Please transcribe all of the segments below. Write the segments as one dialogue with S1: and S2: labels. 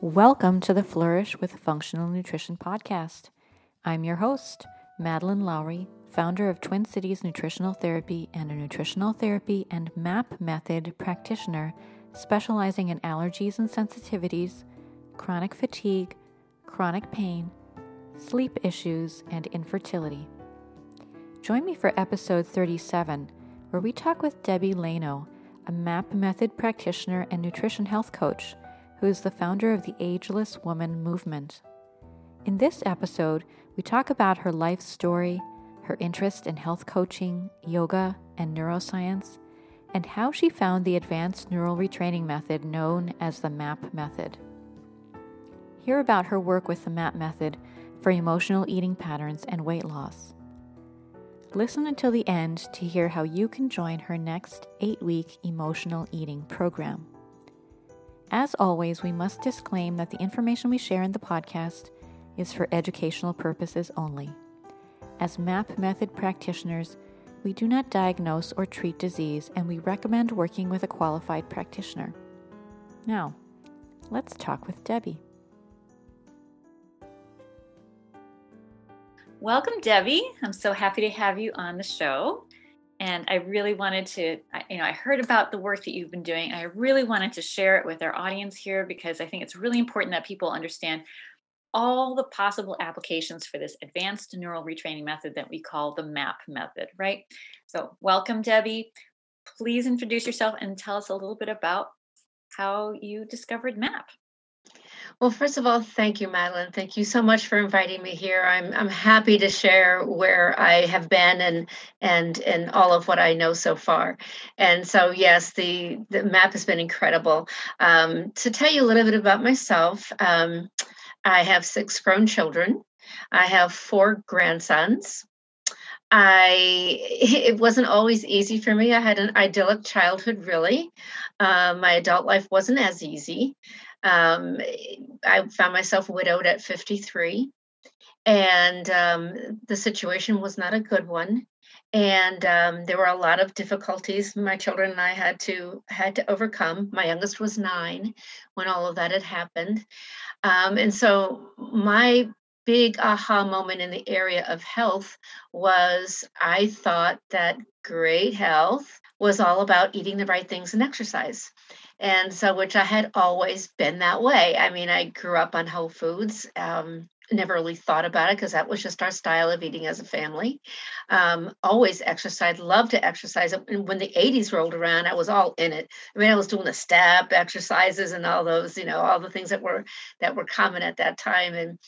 S1: Welcome to the Flourish with Functional Nutrition podcast. I'm your host, Madeline Lowry, founder of Twin Cities Nutritional Therapy and a nutritional therapy and MAP method practitioner specializing in allergies and sensitivities, chronic fatigue, chronic pain, sleep issues, and infertility. Join me for episode 37, where we talk with Debbie Lano, a MAP method practitioner and nutrition health coach who is the founder of the Ageless Woman movement. In this episode, we talk about her life story, her interest in health coaching, yoga, and neuroscience, and how she found the advanced neural retraining method known as the MAP method. Hear about her work with the MAP method for emotional eating patterns and weight loss. Listen until the end to hear how you can join her next eight week emotional eating program. As always, we must disclaim that the information we share in the podcast is for educational purposes only. As MAP method practitioners, we do not diagnose or treat disease, and we recommend working with a qualified practitioner. Now, let's talk with Debbie. Welcome, Debbie. I'm so happy to have you on the show and I really wanted to, you know, I heard about the work that you've been doing, and I really wanted to share it with our audience here because I think it's really important that people understand all the possible applications for this advanced neural retraining method that we call the MAP method, right? So, welcome, Debbie. Please introduce yourself and tell us a little bit about how you discovered MAP.
S2: Well, first of all, thank you, Madeline. Thank you so much for inviting me here. I'm I'm happy to share where I have been and and and all of what I know so far. And so, yes, the the map has been incredible. Um, to tell you a little bit about myself, um, I have six grown children. I have four grandsons. I it wasn't always easy for me. I had an idyllic childhood, really. Uh, my adult life wasn't as easy. Um, I found myself widowed at 53, and um, the situation was not a good one. And um, there were a lot of difficulties my children and I had to had to overcome. My youngest was nine when all of that had happened, um, and so my big aha moment in the area of health was I thought that great health was all about eating the right things and exercise. And so, which I had always been that way. I mean, I grew up on whole foods. Um, never really thought about it because that was just our style of eating as a family. Um, always exercise, loved to exercise. And when the 80s rolled around, I was all in it. I mean, I was doing the step exercises and all those, you know, all the things that were that were common at that time. And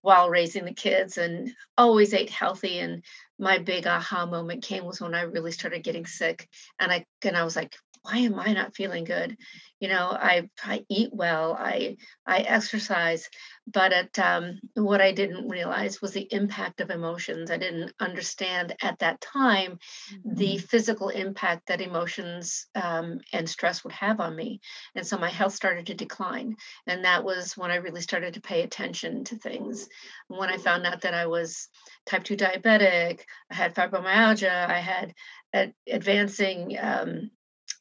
S2: while raising the kids and always ate healthy and my big aha moment came was when I really started getting sick and I and I was like why am I not feeling good? You know, I I eat well, I I exercise, but at, um, what I didn't realize was the impact of emotions. I didn't understand at that time mm-hmm. the physical impact that emotions um, and stress would have on me, and so my health started to decline. And that was when I really started to pay attention to things. When I found out that I was type two diabetic, I had fibromyalgia, I had advancing um,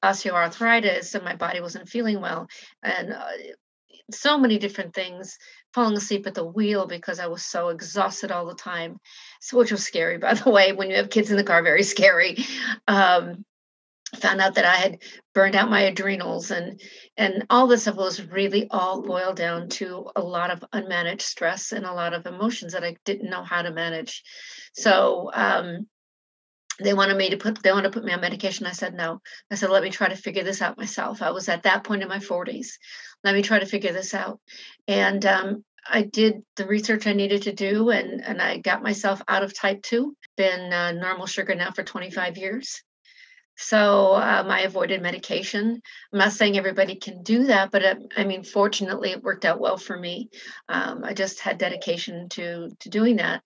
S2: osteoarthritis and my body wasn't feeling well and uh, so many different things falling asleep at the wheel because i was so exhausted all the time so which was scary by the way when you have kids in the car very scary. Um, found out that i had burned out my adrenals and and all this stuff was really all boiled down to a lot of unmanaged stress and a lot of emotions that i didn't know how to manage. So um, they wanted me to put they wanted to put me on medication. I said no. I said let me try to figure this out myself. I was at that point in my 40s let me try to figure this out. And um, i did the research i needed to do and and i got myself out of type 2 been uh, normal sugar now for 25 years. So um, i avoided medication. I'm not saying everybody can do that but it, uh, i mean fortunately it worked out well for me. Um, i just had dedication to to doing that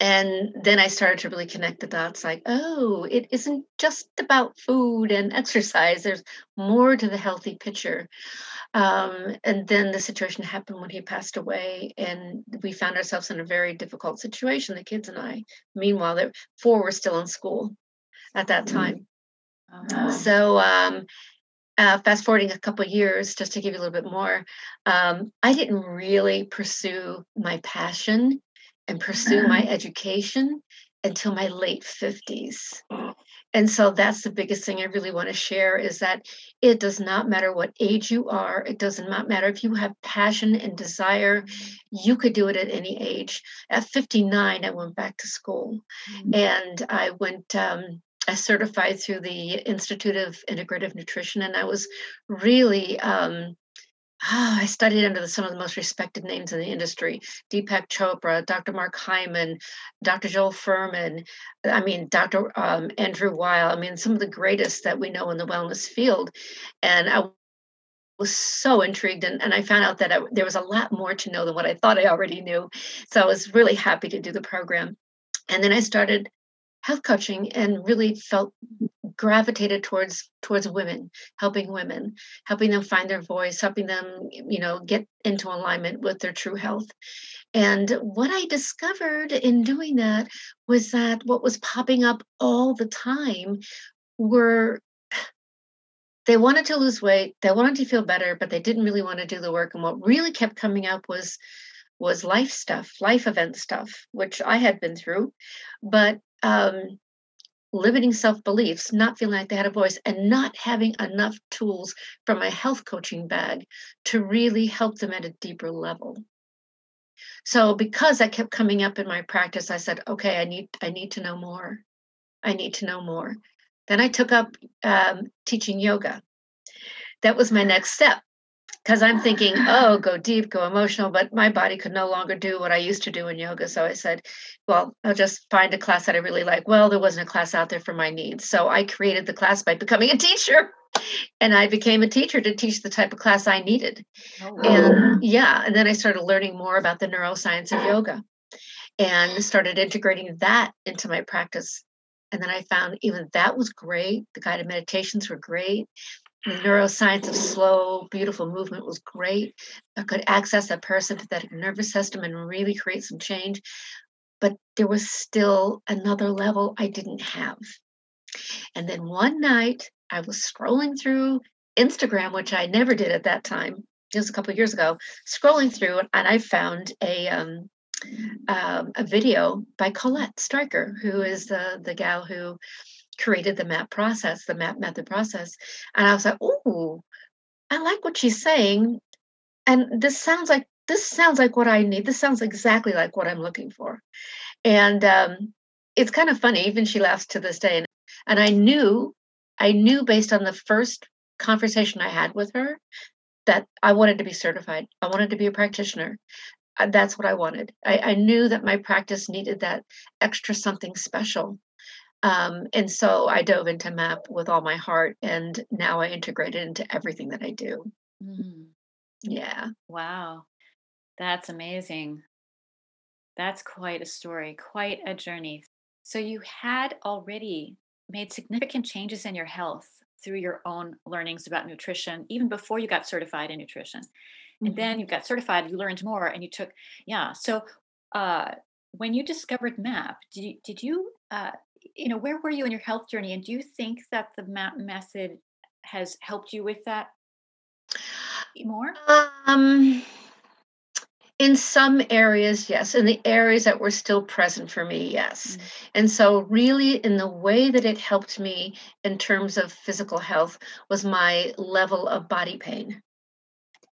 S2: and then I started to really connect the dots like, oh, it isn't just about food and exercise. There's more to the healthy picture. Um, and then the situation happened when he passed away, and we found ourselves in a very difficult situation, the kids and I. Meanwhile, the four were still in school at that mm. time. Oh, So, um, uh, fast forwarding a couple years, just to give you a little bit more, um, I didn't really pursue my passion and pursue my education until my late 50s. And so that's the biggest thing I really want to share is that it does not matter what age you are. It does not matter if you have passion and desire. You could do it at any age. At 59, I went back to school mm-hmm. and I went, um, I certified through the Institute of Integrative Nutrition, and I was really um, Ah, I studied under the, some of the most respected names in the industry Deepak Chopra, Dr. Mark Hyman, Dr. Joel Fuhrman, I mean, Dr. Um, Andrew Weil. I mean, some of the greatest that we know in the wellness field. And I was so intrigued, and, and I found out that I, there was a lot more to know than what I thought I already knew. So I was really happy to do the program. And then I started health coaching and really felt gravitated towards towards women helping women helping them find their voice helping them you know get into alignment with their true health. And what i discovered in doing that was that what was popping up all the time were they wanted to lose weight they wanted to feel better but they didn't really want to do the work. And what really kept coming up was was life stuff life event stuff which i had been through. But um, limiting self beliefs, not feeling like they had a voice, and not having enough tools from my health coaching bag to really help them at a deeper level. So because that kept coming up in my practice, I said, okay, I need I need to know more. I need to know more. Then I took up um, teaching yoga. That was my next step because I'm thinking, oh, go deep, go emotional, but my body could no longer do what I used to do in yoga. So I said, well, I'll just find a class that I really like. Well, there wasn't a class out there for my needs. So I created the class by becoming a teacher. And I became a teacher to teach the type of class I needed. Oh, wow. And yeah, and then I started learning more about the neuroscience of yoga and started integrating that into my practice. And then I found even that was great. The guided meditations were great the neuroscience of slow, beautiful movement was great. I could access that parasympathetic nervous system and really create some change. But there was still another level I didn't have. And then one night I was scrolling through Instagram, which I never did at that time, It was a couple years ago, scrolling through, and I found a um, um, a video by Colette Stryker, who is the the gal who created the map process, the map method process. And I was like, oh, I like what she's saying. And this sounds like this sounds like what I need. This sounds exactly like what I'm looking for. And um, it's kind of funny, even she laughs to this day. And, and I knew, I knew based on the first conversation I had with her that I wanted to be certified. I wanted to be a practitioner. That's what I wanted. I, I knew that my practice needed that extra something special. Um, and so I dove into MAP with all my heart, and now I integrate it into everything that I do. Mm. Yeah.
S1: Wow. That's amazing. That's quite a story, quite a journey. So you had already made significant changes in your health through your own learnings about nutrition, even before you got certified in nutrition. And mm-hmm. then you got certified, you learned more, and you took, yeah. So uh, when you discovered MAP, did you, did you uh, you know, where were you in your health journey? And do you think that the MAP method has helped you with that more? Um,
S2: in some areas, yes. In the areas that were still present for me, yes. Mm-hmm. And so, really, in the way that it helped me in terms of physical health was my level of body pain.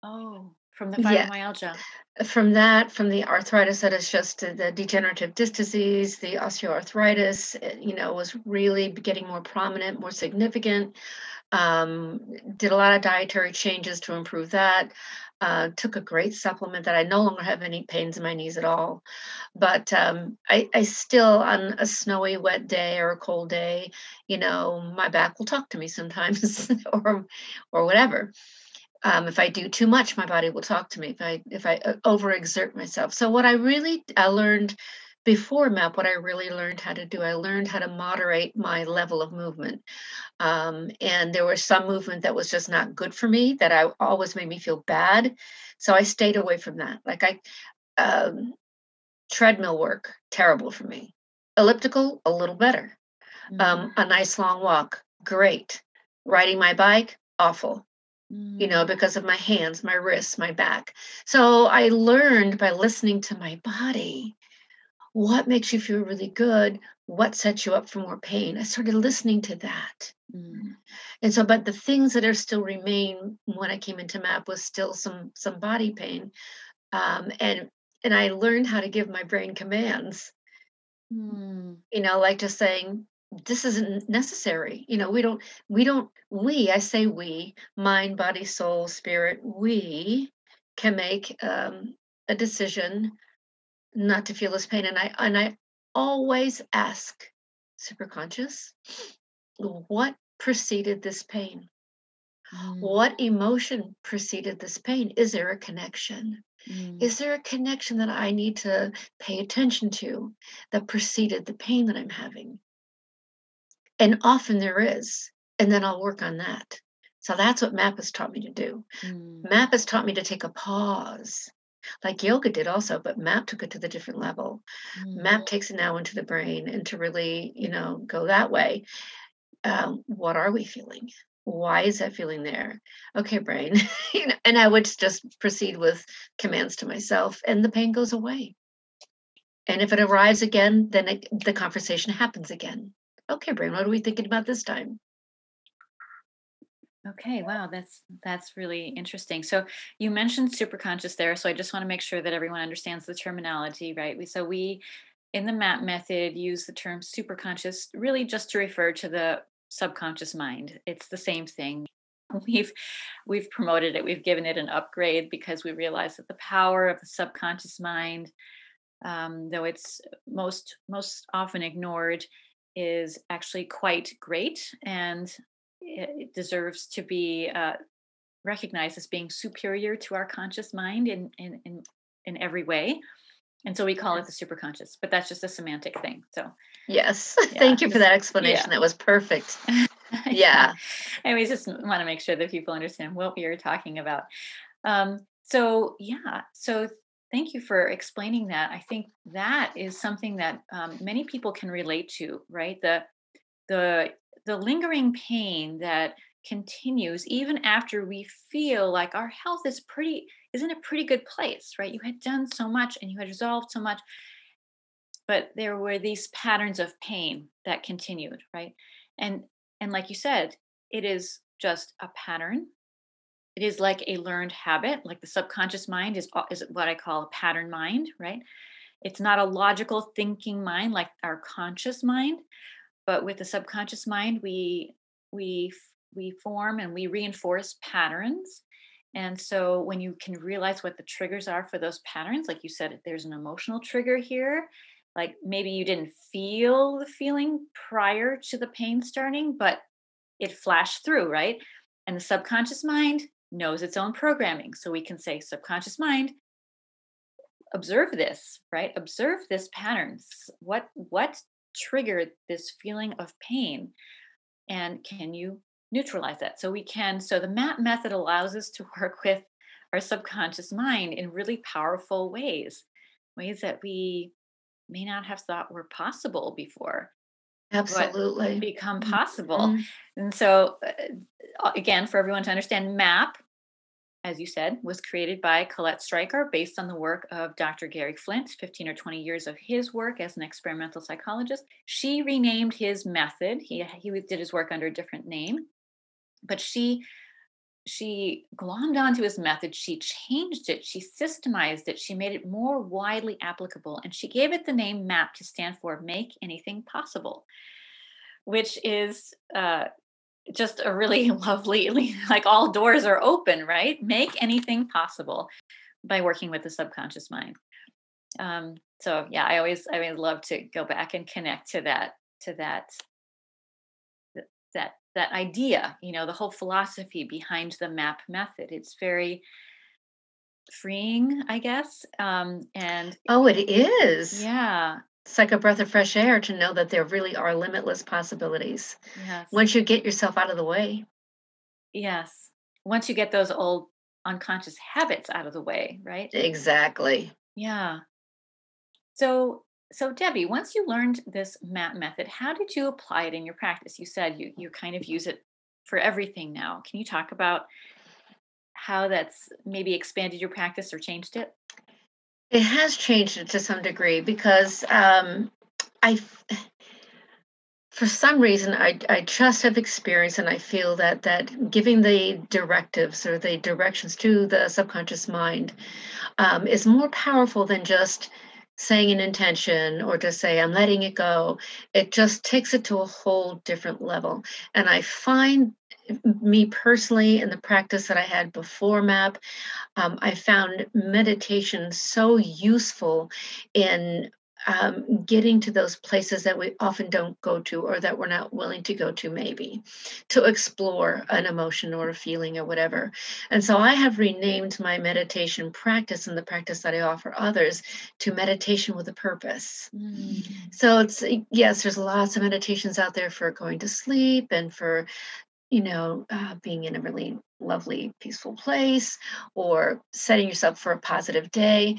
S1: Oh, from the fibromyalgia. Yeah
S2: from that, from the arthritis that is just the degenerative disc disease, the osteoarthritis, eh, you know, was really getting more prominent, more significant. Um, did a lot of dietary changes to improve that. Uh, took a great supplement that I no longer have any pains in my knees at all. But um, I, I still, on a snowy, wet day or a cold day, you know, my back will talk to me sometimes or, or whatever um, if I do too much, my body will talk to me. If I if I uh, overexert myself, so what I really I learned before MAP, what I really learned how to do, I learned how to moderate my level of movement. Um, and there was some movement that was just not good for me that I always made me feel bad. So I stayed away from that. Like I, um, treadmill work, terrible for me. Elliptical, a little better. Um, mm-hmm. Um, a nice long walk, great. Riding my bike, awful. Mm-hmm. You know, mm. because of my hands, my wrists, my back. So I learned by listening to my body what makes you feel really good what sets you up for more pain i started listening to that mm. and so but the things that are still remain when i came into map was still some some body pain um, and and i learned how to give my brain commands mm. you know like just saying this isn't necessary you know we don't we don't we i say we mind body soul spirit we can make um, a decision not to feel this pain. And I and I always ask superconscious, what preceded this pain? Mm. What emotion preceded this pain? Is there a connection? Mm. Is there a connection that I need to pay attention to that preceded the pain that I'm having? And often there is. And then I'll work on that. So that's what MAP has taught me to do. Mm. MAP has taught me to take a pause like yoga did also, but MAP took it to the different level. Mm. MAP takes it now into the brain and to really, you know, go that way. Um, what are we feeling? Why is that feeling there? Okay, brain. you know, and I would just proceed with commands to myself, and the pain goes away. And if it arrives again, then it, the conversation happens again. Okay, brain, what are we thinking about this time?
S1: Okay, wow, that's that's really interesting. So you mentioned superconscious there, so I just want to make sure that everyone understands the terminology, right? We, so we in the MAP method use the term superconscious really just to refer to the subconscious mind. It's the same thing. We've we've promoted it, we've given it an upgrade because we realize that the power of the subconscious mind, um, though it's most most often ignored, is actually quite great and it deserves to be uh, recognized as being superior to our conscious mind in, in, in, in every way. And so we call it the superconscious, but that's just a semantic thing. So,
S2: yes, yeah, thank you for that explanation. Yeah. That was perfect. yeah.
S1: Anyways, just want to make sure that people understand what we are talking about. Um, so, yeah, so thank you for explaining that. I think that is something that um, many people can relate to, right? The the the lingering pain that continues even after we feel like our health is pretty is in a pretty good place right you had done so much and you had resolved so much but there were these patterns of pain that continued right and and like you said it is just a pattern it is like a learned habit like the subconscious mind is is what i call a pattern mind right? It's not a logical thinking mind like our conscious mind but with the subconscious mind we we we form and we reinforce patterns. And so when you can realize what the triggers are for those patterns like you said there's an emotional trigger here like maybe you didn't feel the feeling prior to the pain starting but it flashed through right? And the subconscious mind knows its own programming so we can say subconscious mind observe this right? Observe this patterns what what triggered this feeling of pain? And can you neutralize that? So we can so the map method allows us to work with our subconscious mind in really powerful ways ways that we may not have thought were possible before
S2: absolutely
S1: become possible mm-hmm. and so uh, again for everyone to understand map as you said, was created by Colette Stryker based on the work of Dr. Gary Flint, 15 or 20 years of his work as an experimental psychologist. She renamed his method. He, he did his work under a different name, but she she glommed onto his method she changed it she systemized it she made it more widely applicable and she gave it the name map to stand for make anything possible which is uh, just a really lovely like all doors are open right? Make anything possible by working with the subconscious mind. Um, so yeah i always i always love to go back and connect to that to that that that idea you know the whole philosophy behind the map method it's very freeing i guess um and
S2: oh it is
S1: yeah
S2: it's like a breath of fresh air to know that there really are limitless possibilities
S1: Yes.
S2: once you get yourself out of the way.
S1: Yes. Once you get those old unconscious habits out of the way, right?
S2: Exactly.
S1: Yeah. So, so Debbie, once you learned this MAP method, how did you apply it in your practice? You said you you kind of use it for everything now. Can you talk about how that's maybe expanded your practice or changed it?
S2: It has changed it to some degree because um, I, for some reason, I, I just have experience and I feel that that giving the directives or the directions to the subconscious mind um, is more powerful than just saying an intention or to say i'm letting it go it just takes it to a whole different level. And i find me personally in the practice that i had before map um, i found meditation so useful in um, getting to those places that we often don't go to or that we're not willing to go to maybe to explore an emotion or a feeling or whatever. And so i have renamed my meditation practice and the practice that i offer others to meditation with a purpose.
S1: Mm.
S2: so it's yes there's lots of meditations out there for going to sleep and for you know uh, being in a really lovely peaceful place or setting yourself for a positive day.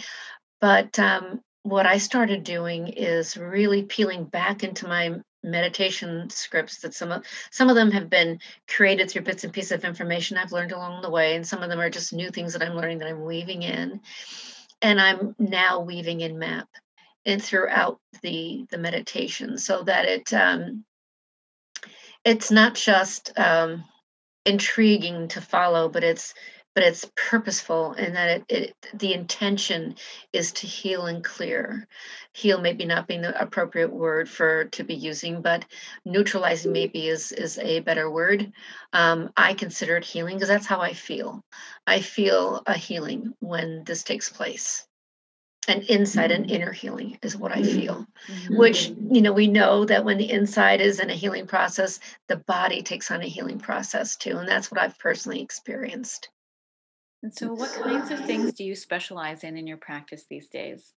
S2: But um, what I started doing is really peeling back into my meditation scripts that some of some of them have been created through bits and pieces of information I've learned along the way, and some of them are just new things that I'm learning that I'm weaving in. And I'm now weaving in map and throughout the the meditation so that it um it's not just um intriguing to follow, but it's but it's purposeful and that it, it the intention is to heal and clear. Heal maybe not being the appropriate word for to be using, but neutralizing maybe is is a better word. Um, I consider it healing because that's how I feel. I feel a healing when this takes place. And inside and inner healing is what I feel
S1: Mhm.
S2: which you know we know that when the inside is in a healing process the body takes on a healing process too and that's what i've personally experienced
S1: And so, what kinds of things do you specialize in in your practice these days?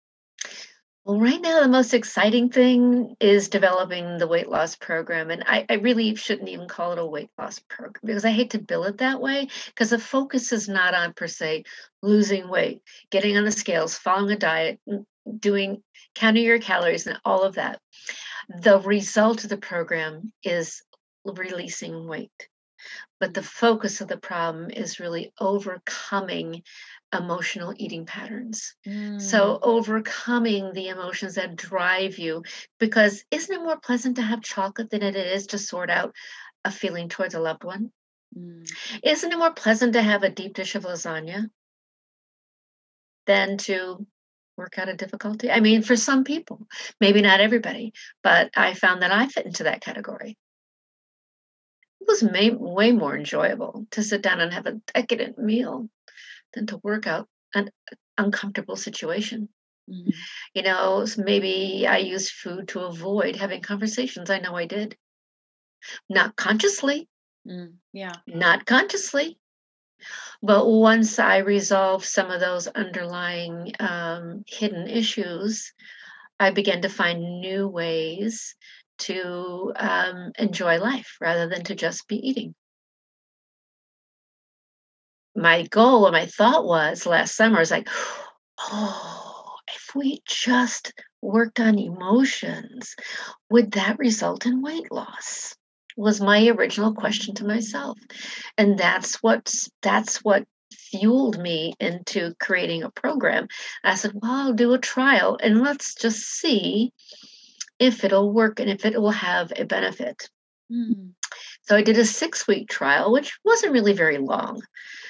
S2: well right now the most exciting thing is developing the weight loss program and i, I really shouldn't even call it a weight loss program because i hate to bill it that way because the focus is not on per se losing weight getting on the scales following a diet doing counting your calories and all of that the result of the program is releasing weight but the focus of the problem is really overcoming emotional eating patterns
S1: Mm.
S2: so overcoming the emotions that drive you because isn't it more pleasant to have chocolate than it is to sort out a feeling towards a loved one
S1: Mm.
S2: isn't it more pleasant to have a deep dish of lasagna than to work out a difficulty i mean for some people maybe not everybody but i found that i fit into that category it was may, way more enjoyable to sit down and have a decadent meal than to work out an uncomfortable situation.
S1: Mhm.
S2: You know, maybe I used food to avoid having conversations. I know I did. Not consciously,
S1: Mm. Yeah.
S2: not consciously. But once I resolved some of those underlying um, hidden issues, I began to find new ways to um, enjoy life rather than to just be eating. my goal or my thought was last summer is like, oh, if we just worked on emotions, would that result in weight loss? Was my original question to myself. And that's what that's what fueled me into creating a program. I said, well, I'll do a trial and let's just see if it'll work and if it will have a benefit.
S1: Mm.
S2: So I did a six week trial, which wasn't really very long.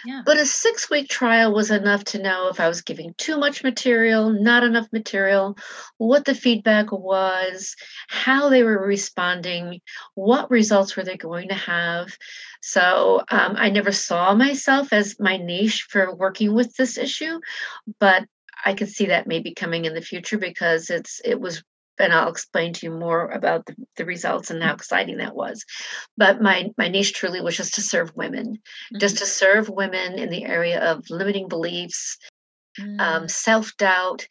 S1: Yeah.
S2: But a six week trial was enough to know if I was giving too much material, not enough material, what the feedback was, how they were responding, what results were they going to have. So um, I never saw myself as my niche for working with this issue, but I could see that maybe coming in the future because it's it was and I'll explain to you more about the, the results and how exciting that was. But my my niche truly was just to serve women just
S1: Mhm.
S2: to serve women in the area of limiting beliefs, um,
S1: Mm.
S2: self doubt,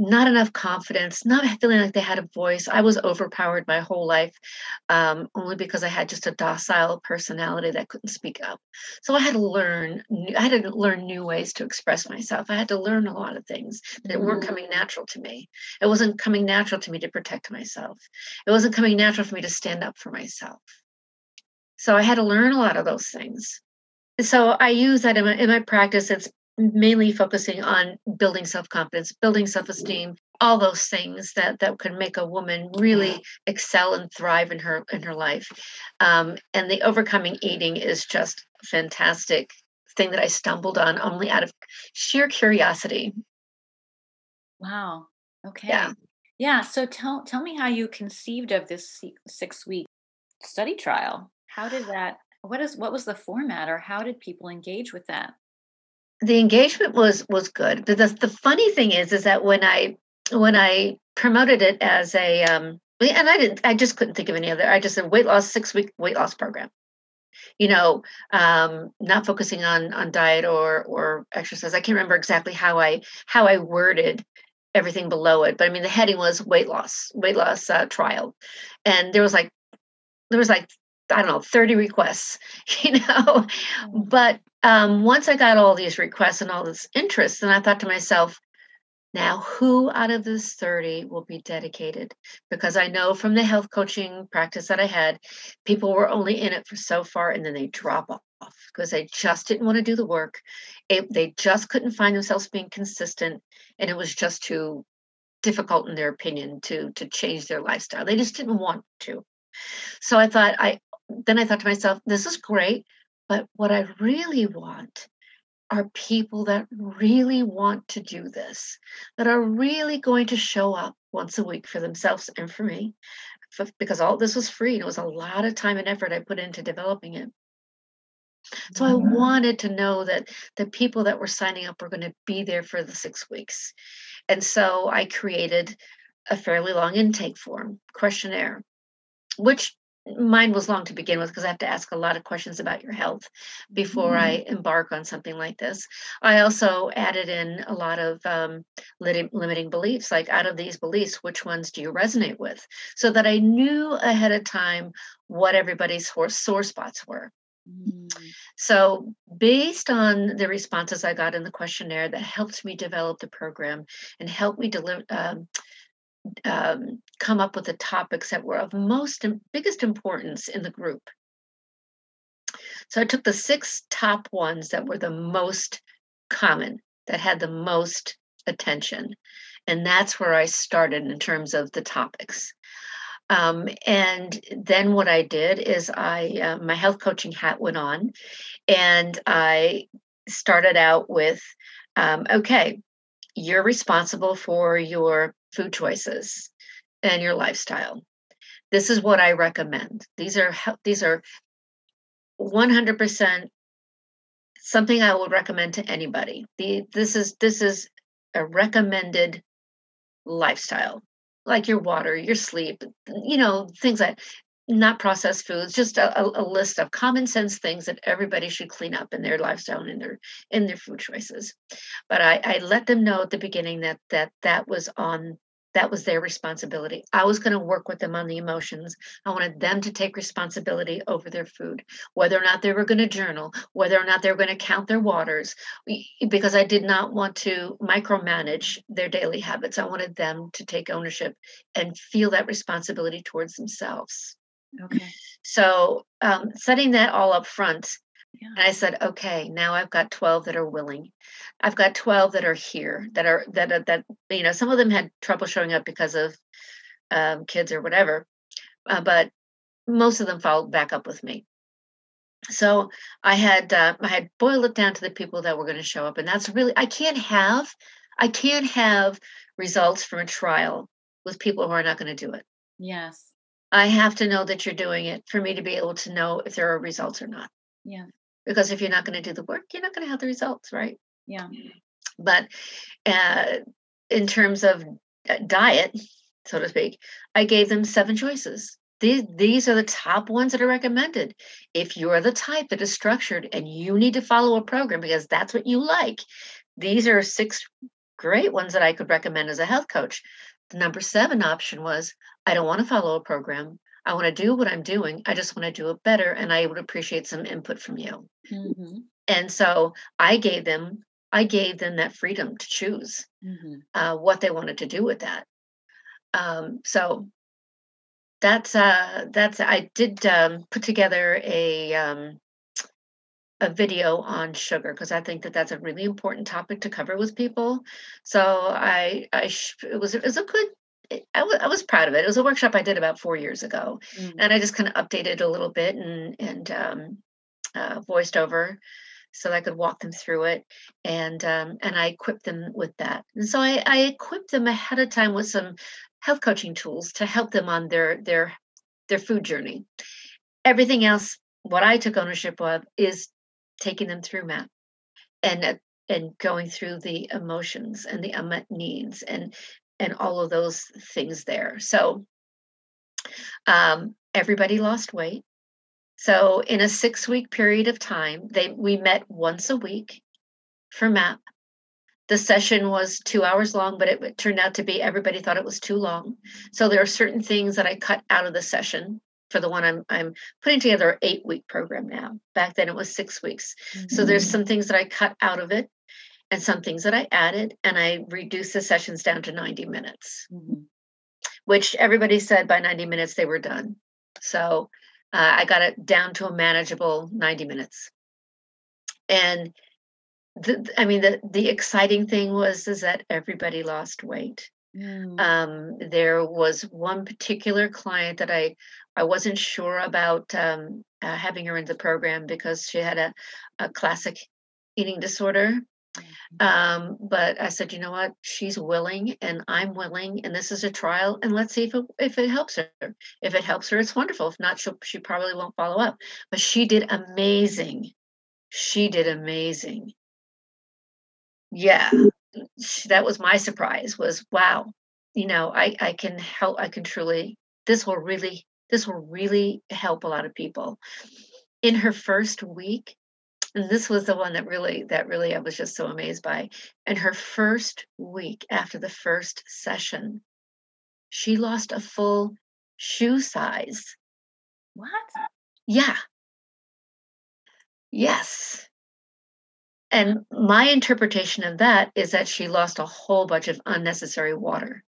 S2: not enough confidence, not feeling like they had a voice. I was overpowered my whole life, um, only because I had just a docile personality that couldn't speak up. So I had to learn. I had to learn new ways to express myself. I had to learn a lot of things that mm-hmm. weren't coming natural to me. It wasn't coming natural to me to protect myself. It wasn't coming natural for me to stand up for myself. So I had to learn a lot of those things. So I use that in my, in my practice. It's mainly focusing on building self-confidence building self-esteem all those things that that could make a woman really excel and thrive in her in her life. Um, and the overcoming eating is just fantastic thing that i stumbled on only out of sheer curiosity.
S1: Wow. Okay. Yeah. Yeah so tell tell me how you conceived of this six week study trial. How did that what is what was the format or how did people engage with that
S2: the engagement was was good. But the, the funny thing is, is that when I when I promoted it as a um, and I didn't, I just couldn't think of any other. I just said weight loss six week weight loss program. You know, um, not focusing on on diet or or exercise. I can't remember exactly how I how I worded everything below it, but I mean the heading was weight loss weight loss uh, trial, and there was like there was like I don't know, 30 requests, you know. Mm-hmm. But um, once I got all these requests and all this interest, then I thought to myself, now who out of this 30 will be dedicated? Because I know from the health coaching practice that I had, people were only in it for so far and then they drop off because they just didn't want to do the work. It, they just couldn't find themselves being consistent and it was just too difficult in their opinion to to change their lifestyle. They just didn't want to. So I thought I then I thought to myself, this is great, but what I really want are people that really want to do this, that are really going to show up once a week for themselves and for me, for, because all this was free and it was a lot of time and effort I put into developing it. So I mm-hmm. wanted to know that the people that were signing up were going to be there for the six weeks. And so I created a fairly long intake form questionnaire, which mine was long to begin with because I have to ask a lot of questions about your health before mm-hmm. I embark on something like this. I also added in a lot of um, limiting beliefs, like out of these beliefs, which ones do you resonate with? So that I knew ahead of time what everybody's sore spots were. Mm. So, based on the responses I got in the questionnaire, that helped me develop the program and helped me deliver, um, um, come up with the topics that were of most biggest importance in the group. So I took the six top ones that were the most common, that had the most attention. And that's where I started in terms of the topics. Um, and then what I did is I, uh, my health coaching hat went on, and I started out with, um, okay, you're responsible for your food choices and your lifestyle. This is what I recommend. These are these are 100% something I would recommend to anybody. The this is this is a recommended lifestyle like your water, your sleep, you know, things like not processed foods, just a, a, list of common sense things that everybody should clean up in their lifestyle and in their in their food choices. But I, I let them know at the beginning that that that was on that was their responsibility. I was going to work with them on the emotions. I wanted them to take responsibility over their food, whether or not they were going to journal, whether or not they were going to count their waters, because I did not want to micromanage their daily habits. I wanted them to take ownership and feel that responsibility towards themselves.
S1: Okay.
S2: So, um, setting that all up front, yeah. And I said, okay, now I've got 12 that are willing. I've got 12 that are here that are that are, that you know some of them had trouble showing up because of um, kids or whatever, uh, but most of them followed back up with me. So I had uh, I had boiled it down to the people that were going to show up, and that's really I can't have I can't have results from a trial with people who are not going to do it.
S1: Yes.
S2: I have to know that you're doing it for me to be able to know if there are results or not.
S1: Yeah.
S2: Because if you're not going to do the work you're not going to have the results right?
S1: Yeah.
S2: But uh, in terms of diet so to speak i gave them seven choices. These, these are the top ones that are recommended. If you're the type that is structured and you need to follow a program because that's what you like these are six great ones that I could recommend as a health coach. The number seven option was I don't want to follow a program. I want to do what I'm doing. I just want to do it better. And I would appreciate some input from you. Mm-hmm. And so I gave them, I gave them that freedom to choose mm-hmm. uh, what they wanted to do with that. Um, so that's uh that's I did um, put together a um, a video on sugar because I think that that's a really important topic to cover with people. So I I sh- it was it was a good I, w- I was proud of it. It was a workshop I did about four years ago, mm. and I just kind of updated a little bit and and um, uh, voiced over so I could walk them through it, and um, and I equipped them with that. And so I, I equipped them ahead of time with some health coaching tools to help them on their their their food journey. Everything else, what I took ownership of, is taking them through MAP and uh, and going through the emotions and the unmet needs and and all of those things there. So um, everybody lost weight. So in a six week period of time, they we met once a week for MAP. The session was two hours long, but it turned out to be everybody thought it was too long. So there are certain things that I cut out of the session for the one I'm I'm putting together an eight week program now. Back then it was six weeks. Mm-hmm. So there's mm-hmm. some things that I cut out of it and some things that I added, and I reduced the sessions down to 90 minutes, mm-hmm. which everybody said by 90 minutes they were done. So uh, I got it down to a manageable 90 minutes. And the, I mean, the, the exciting thing was is that everybody lost weight. Mm. Um, there was one particular client that I I wasn't sure about um, uh, having her in the program because she had a, a classic eating disorder. Mm-hmm. Um, but I said, you know what? She's willing, and I'm willing, and this is a trial, and let's see if it, if it helps her. If it helps her, it's wonderful. If not, she she probably won't follow up. But she did amazing. She did amazing. Yeah, that was my surprise was wow you know i i can help i can truly this will really this will really help a lot of people. In her first week and this was the one that really that really i was just so amazed by in her first week after the first session she lost a full shoe size.
S1: What?
S2: Yeah. Yes. And my interpretation of that is that she lost a whole bunch of unnecessary water.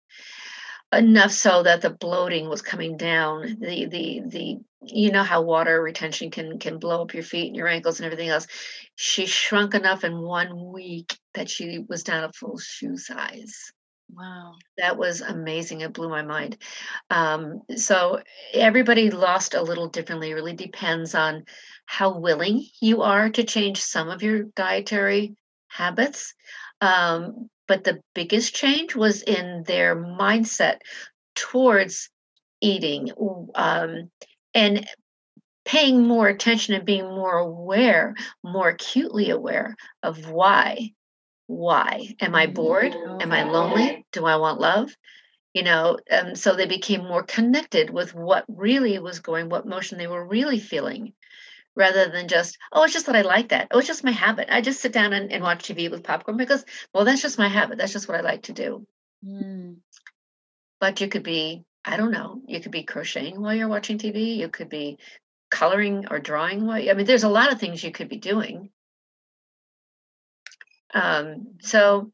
S2: Enough so that the bloating was coming down. The the the you know how water retention can can blow up your feet and your ankles and everything else. She shrunk enough in one week that she was down a full shoe size.
S1: Wow.
S2: That was amazing. It blew my mind. Um, so everybody lost a little differently. It really depends on how willing you are to change some of your dietary habits. Um, but the biggest change was in their mindset towards eating um, and paying more attention and being more aware, more acutely aware of why. Why? Am i bored? Am i lonely? Do i want love? You know um, so they became more connected with what really was going what motion they were really feeling rather than just oh it's just that i like that. Oh it's just my habit. I just sit down and, and watch tv with popcorn because well that's just my habit. That's just what i like to do. Mm. but you could be i don't know you could be crocheting while you're watching tv you could be coloring or drawing while i mean there's a lot of things you could be doing. Um, so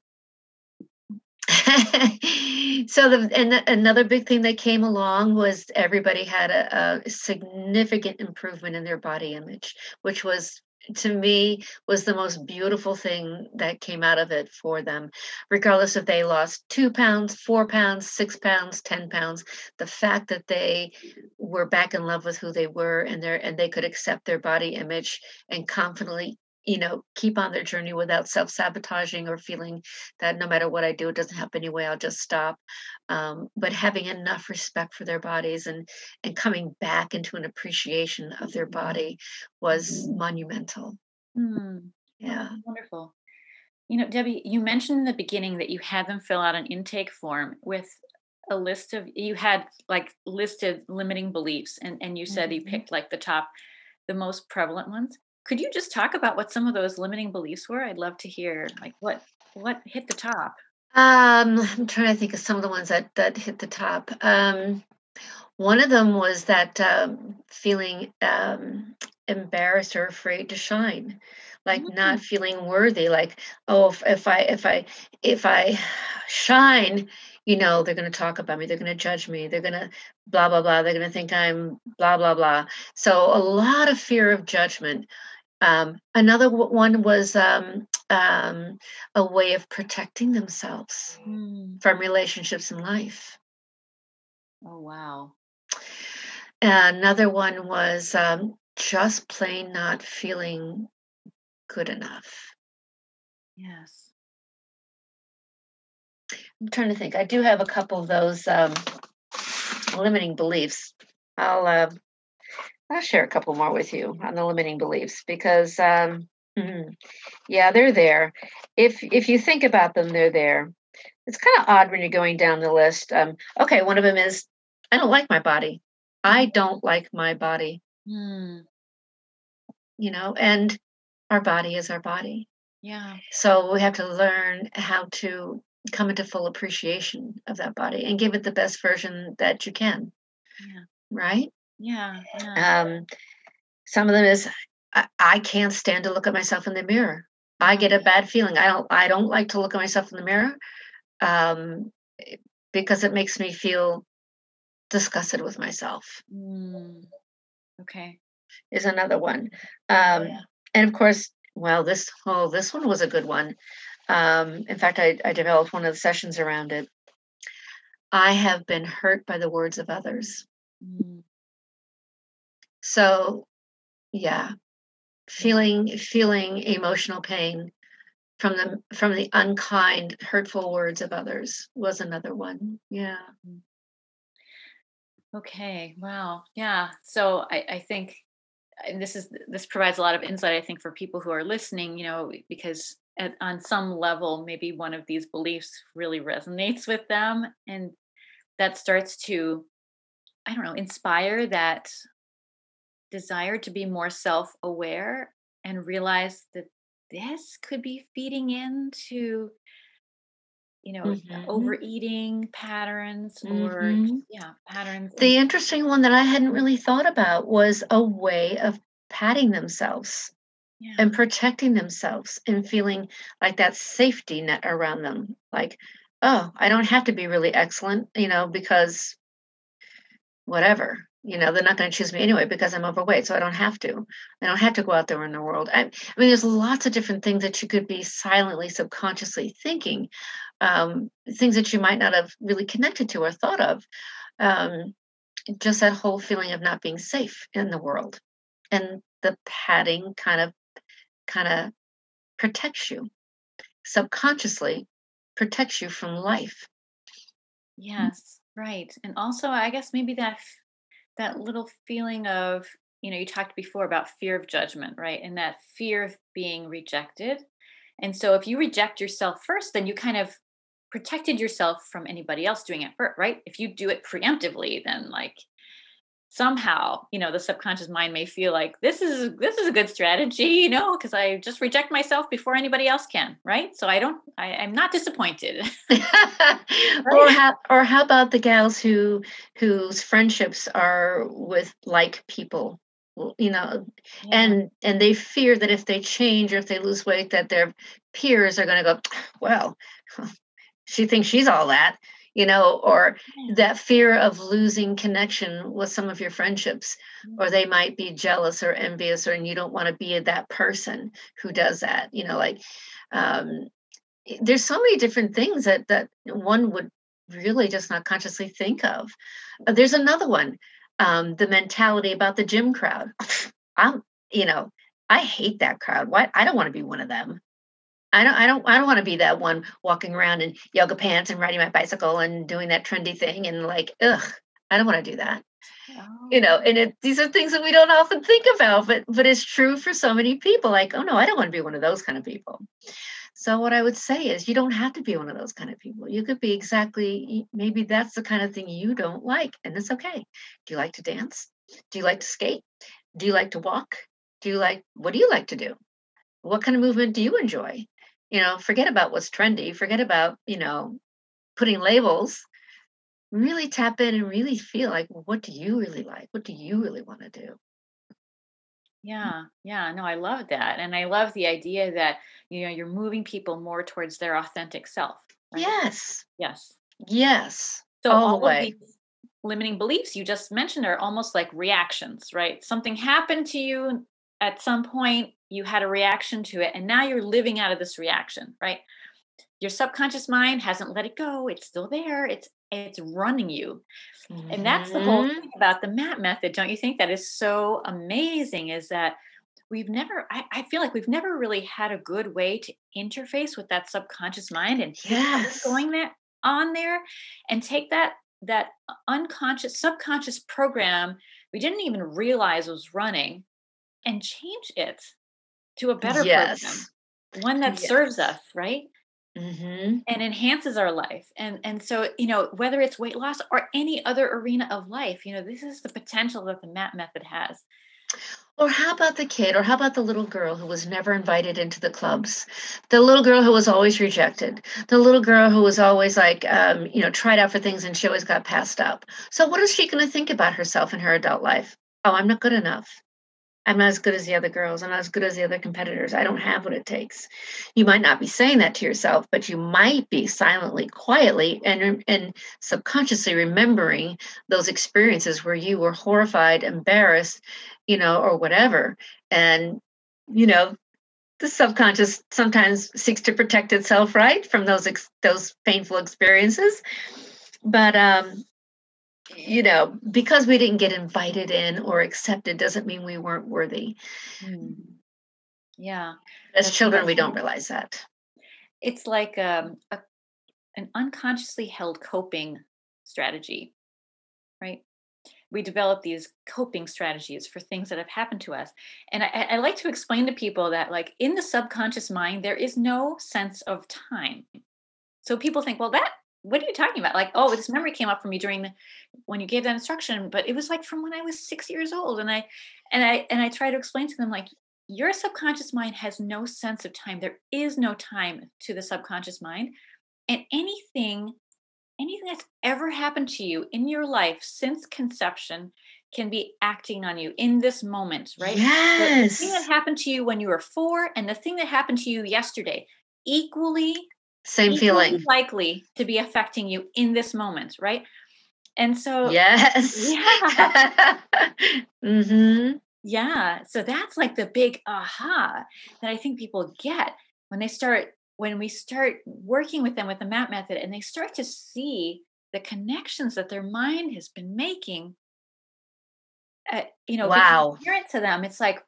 S2: so the and the, another big thing that came along was everybody had a, a, significant improvement in their body image which was to me was the most beautiful thing that came out of it for them. Regardless if they lost two pounds four pounds six pounds ten pounds the fact that they were back in love with who they were and their and they could accept their body image and confidently you know keep on their journey without self-sabotaging or feeling that no matter what i do it doesn't help anyway i'll just stop. Um, but having enough respect for their bodies and and coming back into an appreciation of their body was monumental. Mm. yeah.
S1: wonderful. You know debbie you mentioned in the beginning that you had them fill out an intake form with a list of you had like listed limiting beliefs and and you said mm-hmm. you picked like the top the most prevalent ones could you just talk about what some of those limiting beliefs were? I'd love to hear like what what hit the top.
S2: Um, I'm trying to think of some of the ones that that hit the top. Um, one of them was that um, feeling um, embarrassed or afraid to shine, like not
S1: Mm.
S2: feeling worthy. Like, oh, if, if I if I if I shine, you know, they're going to talk about me. They're going to judge me. They're going to blah blah blah. They're going to think I'm blah blah blah. So a lot of fear of judgment. Um, another one was um, um, a way of protecting themselves
S1: Mm.
S2: from relationships in life.
S1: Oh, wow.
S2: Another one was um, just plain not feeling good enough.
S1: Yes.
S2: I'm trying to think. I do have a couple of those um, limiting beliefs. I'll uh, I'll share a couple more with you on the limiting beliefs because um, mhm, yeah, they're there. If if you think about them, they're there. It's kind of odd when you're going down the list. Um, okay, one of them is I don't like my body. I don't like my body.
S1: Mm.
S2: You know, and our body is our body.
S1: Yeah.
S2: So we have to learn how to come into full appreciation of that body and give it the best version that you can,
S1: Yeah.
S2: right?
S1: Yeah. Yeah.
S2: Um, some of them is I, I can't stand to look at myself in the mirror. I get a bad feeling. I don't I don't like to look at myself in the mirror um, eh, because it makes me feel disgusted with myself.
S1: Mm. Okay.
S2: Is another one, um,
S1: Yeah.
S2: and of course, well, this oh this one was a good one. Um, in fact, I, I developed one of the sessions around it. I have been hurt by the words of others.
S1: Mm.
S2: So, yeah, feeling feeling emotional pain from the from the unkind, hurtful words of others was another one. Yeah. Mm.
S1: Okay. Wow. Yeah. So I, I think and this is this provides a lot of insight, I think, for people who are listening, you know, because at, on some level, maybe one of these beliefs really resonates with them. And that starts to, I don't know, inspire that desire to be more self aware and realize that this could be feeding into you know
S2: Mhm.
S1: overeating patterns or
S2: Mhm.
S1: yeah patterns
S2: The interesting one that I hadn't really thought about was a way of patting themselves
S1: yeah
S2: and protecting themselves and feeling like that safety net around them. Like, oh, I don't have to be really excellent, you know, because whatever, you know, they're not going to choose me anyway because I'm overweight. So I don't have to. I don't have to go out there in the world. I, I mean, there's lots of different things that you could be silently, subconsciously thinking, um, things that you might not have really connected to or thought of. Um, just that whole feeling of not being safe in the world. And the padding kind of kind of protects you subconsciously protects you from life
S1: yes right and also i guess maybe that that little feeling of you know you talked before about fear of judgment right and that fear of being rejected and so if you reject yourself first then you kind of protected yourself from anybody else doing it right? If you do it preemptively then like somehow you know the subconscious mind may feel like this is this is a good strategy you know because i just reject myself before anybody else can right? So i don't I, i'm not disappointed.
S2: Or how or how about the gals who whose friendships are with like people? You know
S1: Yeah.
S2: and and they fear that if they change or if they lose weight that their peers are going to go well she thinks she's all that you know or that fear of losing connection with some of your friendships or they might be jealous or envious or and you don't want to be that person who does that you know like um there's so many different things that that one would really just not consciously think of. Uh, there's another one um the mentality about the gym crowd. I'm you know i hate that crowd. Why i don't want to be one of them I don't I don't I don't want to be that one walking around in yoga pants and riding my bicycle and doing that trendy thing and like ugh I don't want to do that. You know,
S1: Oh.
S2: and it, these are things that we don't often think about but but it's true for so many people like oh no, I don't want to be one of those kind of people. So what I would say is you don't have to be one of those kind of people. You could be exactly maybe that's the kind of thing you don't like and it's okay. Do you like to dance? Do you like to skate? Do you like to walk? Do you like what do you like to do? What kind of movement do you enjoy? You know forget about what's trendy forget about you know putting labels really tap in and really feel like what do you really like? What do you really want to do?
S1: Yeah yeah no i love that and i love the idea that you know you're moving people more towards their authentic self
S2: right? yes.
S1: Yes.
S2: Yes
S1: so all, all of these limiting beliefs you just mentioned are almost like reactions right? Something happened to you at some point you had a reaction to it and now you're living out of this reaction right your subconscious mind hasn't let it go it's still there it's it's running you mm-hmm. and that's the whole mm-hmm. thing about the map method don't you think that is so amazing is that we've never I, I, feel like we've never really had a good way to interface with that subconscious mind and
S2: yes.
S1: going there on there and take that that unconscious subconscious program we didn't even realize was running and change it to a better yes. program one that yes. serves us right
S2: mm-hmm.
S1: and enhances our life and and so you know whether it's weight loss or any other arena of life you know this is the potential that the map method has
S2: or how about the kid, or how about the little girl who was never invited into the clubs? The little girl who was always rejected. The little girl who was always like, um, you know, tried out for things and she always got passed up. So, what is she going to think about herself in her adult life? Oh, I'm not good enough. I'm not as good as the other girls. I'm not as good as the other competitors. I don't have what it takes. You might not be saying that to yourself, but you might be silently, quietly, and, and subconsciously remembering those experiences where you were horrified, embarrassed, you know, or whatever. And, you know, the subconscious sometimes seeks to protect itself, right, from those ex- those painful experiences. But um, you know, because we didn't get invited in or accepted doesn't mean we weren't worthy.
S1: Mm. Yeah.
S2: As That's children, we don't realize that.
S1: It's like um, a, an unconsciously held coping strategy, right? We develop these coping strategies for things that have happened to us. And I, I like to explain to people that, like, in the subconscious mind, there is no sense of time. So people think, well, that what are you talking about? Like, oh, this memory came up for me during the when you gave that instruction, but it was like from when I was six years old. And I and I and I try to explain to them like your subconscious mind has no sense of time. There is no time to the subconscious mind. And anything, anything that's ever happened to you in your life since conception can be acting on you in this moment, right?
S2: Yes.
S1: The thing that happened to you when you were four and the thing that happened to you yesterday, equally
S2: same feeling.
S1: likely to be affecting you in this moment right? And so
S2: yes.
S1: Yeah.
S2: Mm-hmm.
S1: yeah so that's like the big aha that i think people get when they start when we start working with them with the map method and they start to see the connections that their mind has been making uh, you know
S2: wow.
S1: apparent to them. It's like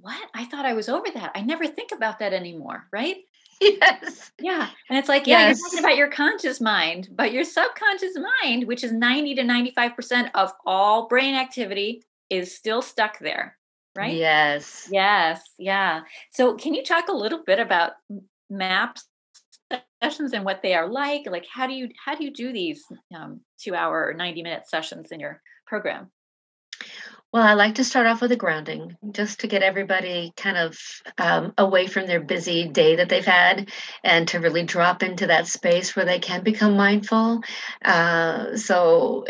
S1: what? I thought i was over that. I never think about that anymore right
S2: yes.
S1: Yeah. And it's like, yeah, yes. you're talking about your conscious mind, but your subconscious mind, which is 90 to 95% of all brain activity, is still stuck there. Right?
S2: Yes.
S1: Yes. Yeah. So, can you talk a little bit about maps sessions and what they are like? Like, how do you how do you do these um, two hour or 90 minute sessions in your program?
S2: Well, I like to start off with a grounding just to get everybody kind of um, away from their busy day that they've had and to really drop into that space where they can become mindful. Uh, so,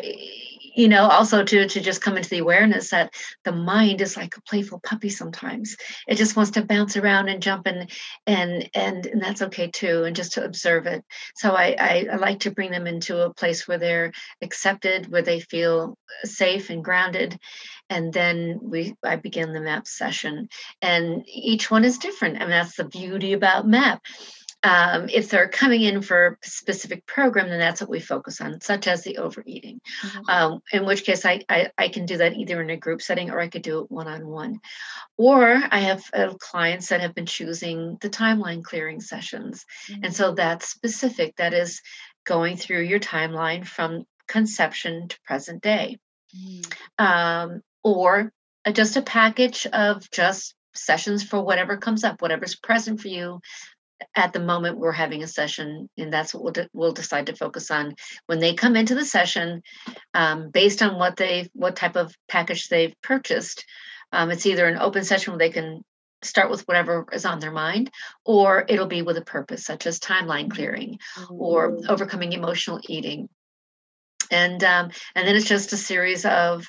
S2: you know also to to just come into the awareness that the mind is like a playful puppy sometimes it just wants to bounce around and jump and and and, and that's okay too and just to observe it so I, I i like to bring them into a place where they're accepted where they feel safe and grounded and then we i begin the map session and each one is different and that's the beauty about map um, if they're coming in for a specific program, then that's what we focus on, such as the overeating. Mm-hmm. Um, in which case, I, I, I can do that either in a group setting or I could do it one on one. Or I have uh, clients that have been choosing the timeline clearing sessions, mm-hmm. and so that's specific. That is going through your timeline from conception to present day. Mm-hmm. Um, or just a package of just sessions for whatever comes up, whatever's present for you at the moment we're having a session and that's what we'll, de- we'll decide to focus on when they come into the session um, based on what they what type of package they've purchased um, it's either an open session where they can start with whatever is on their mind, or it'll be with a purpose, such as timeline mm-hmm. clearing mm-hmm. or overcoming emotional eating. And um, and then it's just a series of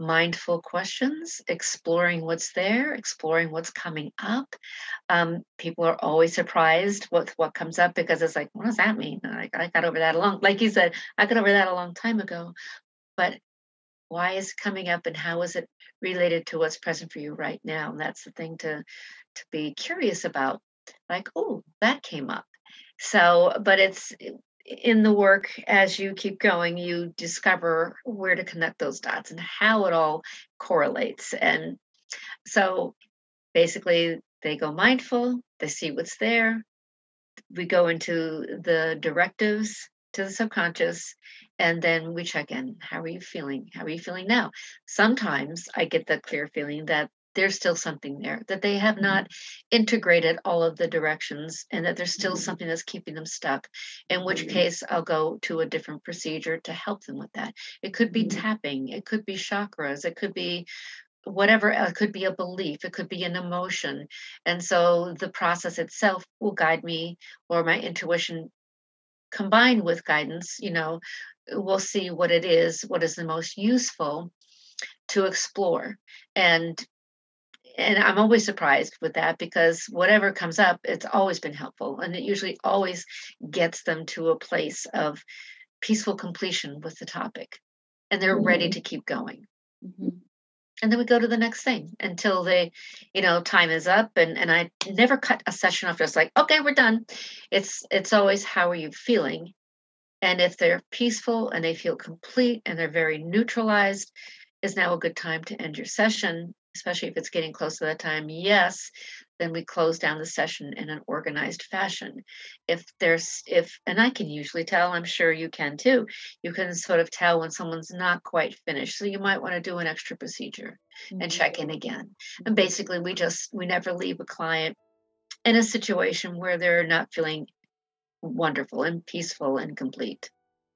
S2: mindful questions, exploring what's there, exploring what's coming up. Um, people are always surprised with what comes up because it's like, what does that mean? I, I got over that a long, like you said, I got over that a long time ago. But why is it coming up and how is it related to what's present for you right now? And that's the thing to to be curious about. Like, oh, that came up. So, but it's in the work as you keep going you discover where to connect those dots and how it all correlates. And so basically they go mindful they see what's there. We go into the directives to the subconscious and then we check in. How are you feeling? How are you feeling now? Sometimes i get the clear feeling that there's still something there, that they have mm-hmm. not integrated all of the directions and that there's still mm-hmm. something that's keeping them stuck, in which mm-hmm. case I'll go to a different procedure to help them with that. It could be tapping, it could be chakras, it could be whatever it could be a belief it could be an emotion and so the process itself will guide me or my intuition combined with guidance you know we'll see what it is what is the most useful to explore and and I'm always surprised with that because whatever comes up, it's always been helpful. And it usually always gets them to a place of peaceful completion with the topic. And they're mm-hmm. ready to keep going. Mm-hmm. And then we go to the next thing until they, you know, time is up. And and I never cut a session off just like, okay, we're done. It's it's always how are you feeling? And if they're peaceful and they feel complete and they're very neutralized, is now a good time to end your session especially if it's getting close to that time, yes, then we close down the session in an organized fashion. If there's, if, and I can usually tell, I'm sure you can too, you can sort of tell when someone's not quite finished. So you might want to do an extra procedure mm-hmm. and check in again. And basically, we just, we never leave a client in a situation where they're not feeling wonderful and peaceful and complete.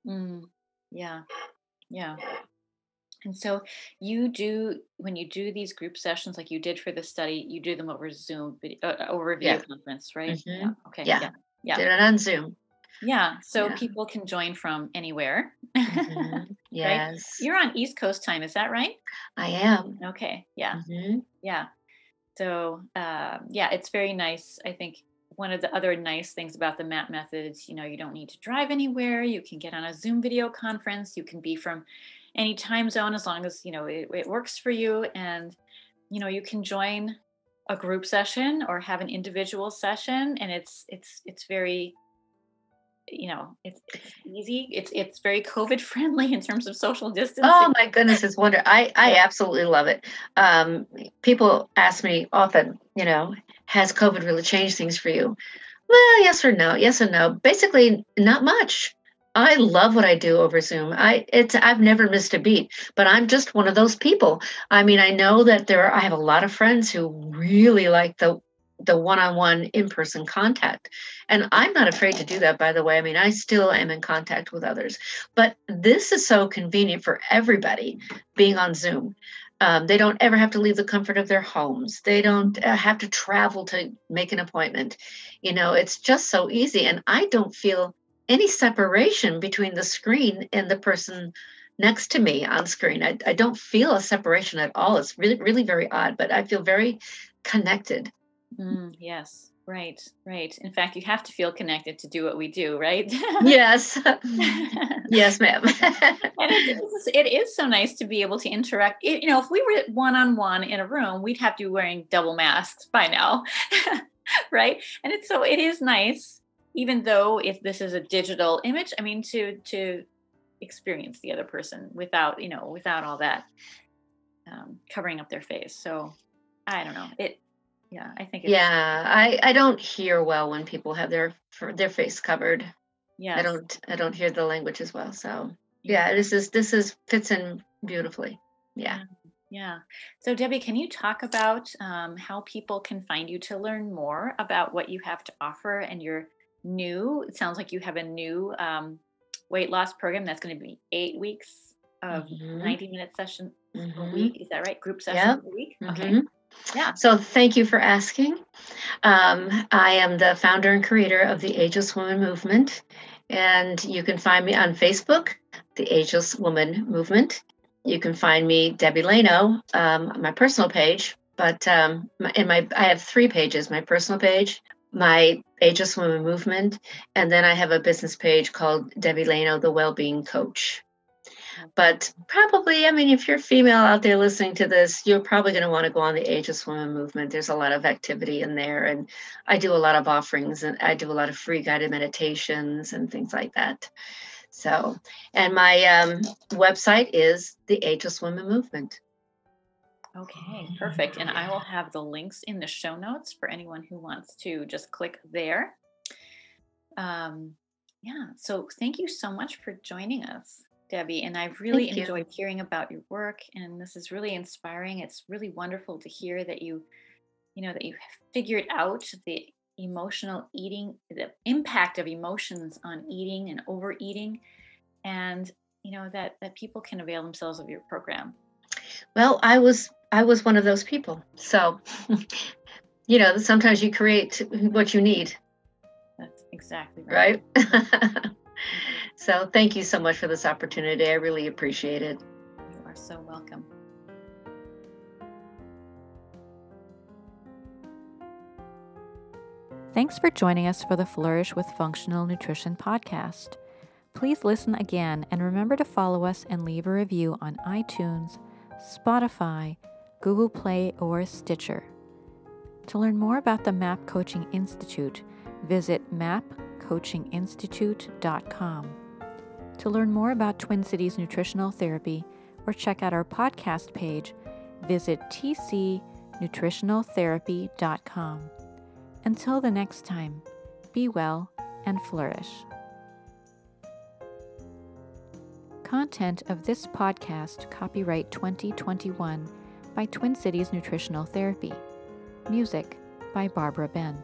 S1: Mm, yeah. Yeah. And so you do when you do these group sessions like you did for the study, you do them over Zoom video, uh, uh, over video yeah. conference, right?
S2: Mm-hmm. Yeah. Okay. Yeah. yeah. Yeah. Did it on Zoom.
S1: Yeah. So people can join from anywhere.
S2: Mm-hmm. Yes.
S1: right? You're on East Coast time, is that right?
S2: I am.
S1: Okay. Yeah. Mm-hmm. Yeah. So uh, yeah, it's very nice. I think one of the other nice things about the MAP methods, you know, you don't need to drive anywhere. You can get on a Zoom video conference. You can be from any time zone as long as you know it, it works for you and you know you can join a group session or have an individual session and it's it's it's very you know it's, it's easy. It's it's very covid friendly in terms of social distancing.
S2: Oh my goodness it's wonder i i absolutely love it. Um people ask me often you know has covid really changed things for you? Well yes or no yes or no. Basically not much I love what I do over Zoom. I it's I've never missed a beat, but I'm just one of those people. I mean, I know that there are, I have a lot of friends who really like the the one-on-one in-person contact. And I'm not afraid to do that by the way. I mean, I still am in contact with others. But this is so convenient for everybody being on Zoom. Um, they don't ever have to leave the comfort of their homes. They don't uh, have to travel to make an appointment. You know, it's just so easy. And I don't feel any separation between the screen and the person next to me on screen. I, I don't feel a separation at all. It's really, really very odd, but I feel very connected.
S1: Mm, yes, right, right. In fact, you have to feel connected to do what we do, right?
S2: yes. yes, ma'am.
S1: and it is, it is so nice to be able to interact. It, you know, if we were one on one in a room, we'd have to be wearing double masks by now. right. And it's so it is nice even though if this is a digital image i mean to to experience the other person without you know without all that um, covering up their face. So i don't know. It yeah i think
S2: yeah i i don't hear well when people have their their face covered. Yeah i don't i don't hear the language as well. So yeah. yeah this is this is fits in beautifully. Yeah.
S1: Yeah. So, Debbie, can you talk about um, how people can find you to learn more about what you have to offer and your new. It sounds like you have a new um, weight loss program that's going to be eight weeks of mm-hmm. 90 minute session mm-hmm. a week. Is that right? Group session yep. a week? Okay. Mm-hmm.
S2: Yeah. So thank you for asking. Um, I am the founder and creator of the Ageless Woman Movement, and you can find me on Facebook, the Ageless Woman Movement. You can find me Debbie Leno, um, my personal page, but um, in my I have three pages: my personal page, my Ageless Woman Movement, and then I have a business page called Debbie Leno, the Wellbeing Coach. But probably, I mean, if you're female out there listening to this, you're probably going to want to go on the Ageless Woman movement. There's a lot of activity in there, and I do a lot of offerings, and I do a lot of free guided meditations and things like that. So, and my um, website is the Ageless Woman Movement.
S1: Okay, perfect. And I will have the links in the show notes for anyone who wants to just click there. Um, yeah, so thank you so much for joining us. Debbie, and I've really Thank enjoyed you. hearing about your work, and this is really inspiring. It's really wonderful to hear that you, you know, that you figured out the emotional eating, the impact of emotions on eating and overeating, and you know that that people can avail themselves of your program.
S2: Well, I was I was one of those people, so you know sometimes you create what you need.
S1: That's exactly right.
S2: Right. So thank you so much for this opportunity. I really appreciate it.
S1: You are so welcome. Thanks for joining us for the Flourish with Functional Nutrition podcast. Please listen again and remember to follow us and leave a review on iTunes, Spotify, Google Play, or Stitcher. To learn more about the MAP Coaching Institute, visit mapcoachinginstitute.com. To learn more about Twin Cities Nutritional Therapy or check out our podcast page, visit tcnutritionaltherapy.com. Until the next time, be well and flourish. Content of this podcast copyright 2021 by Twin Cities Nutritional Therapy. Music by Barbara Ben.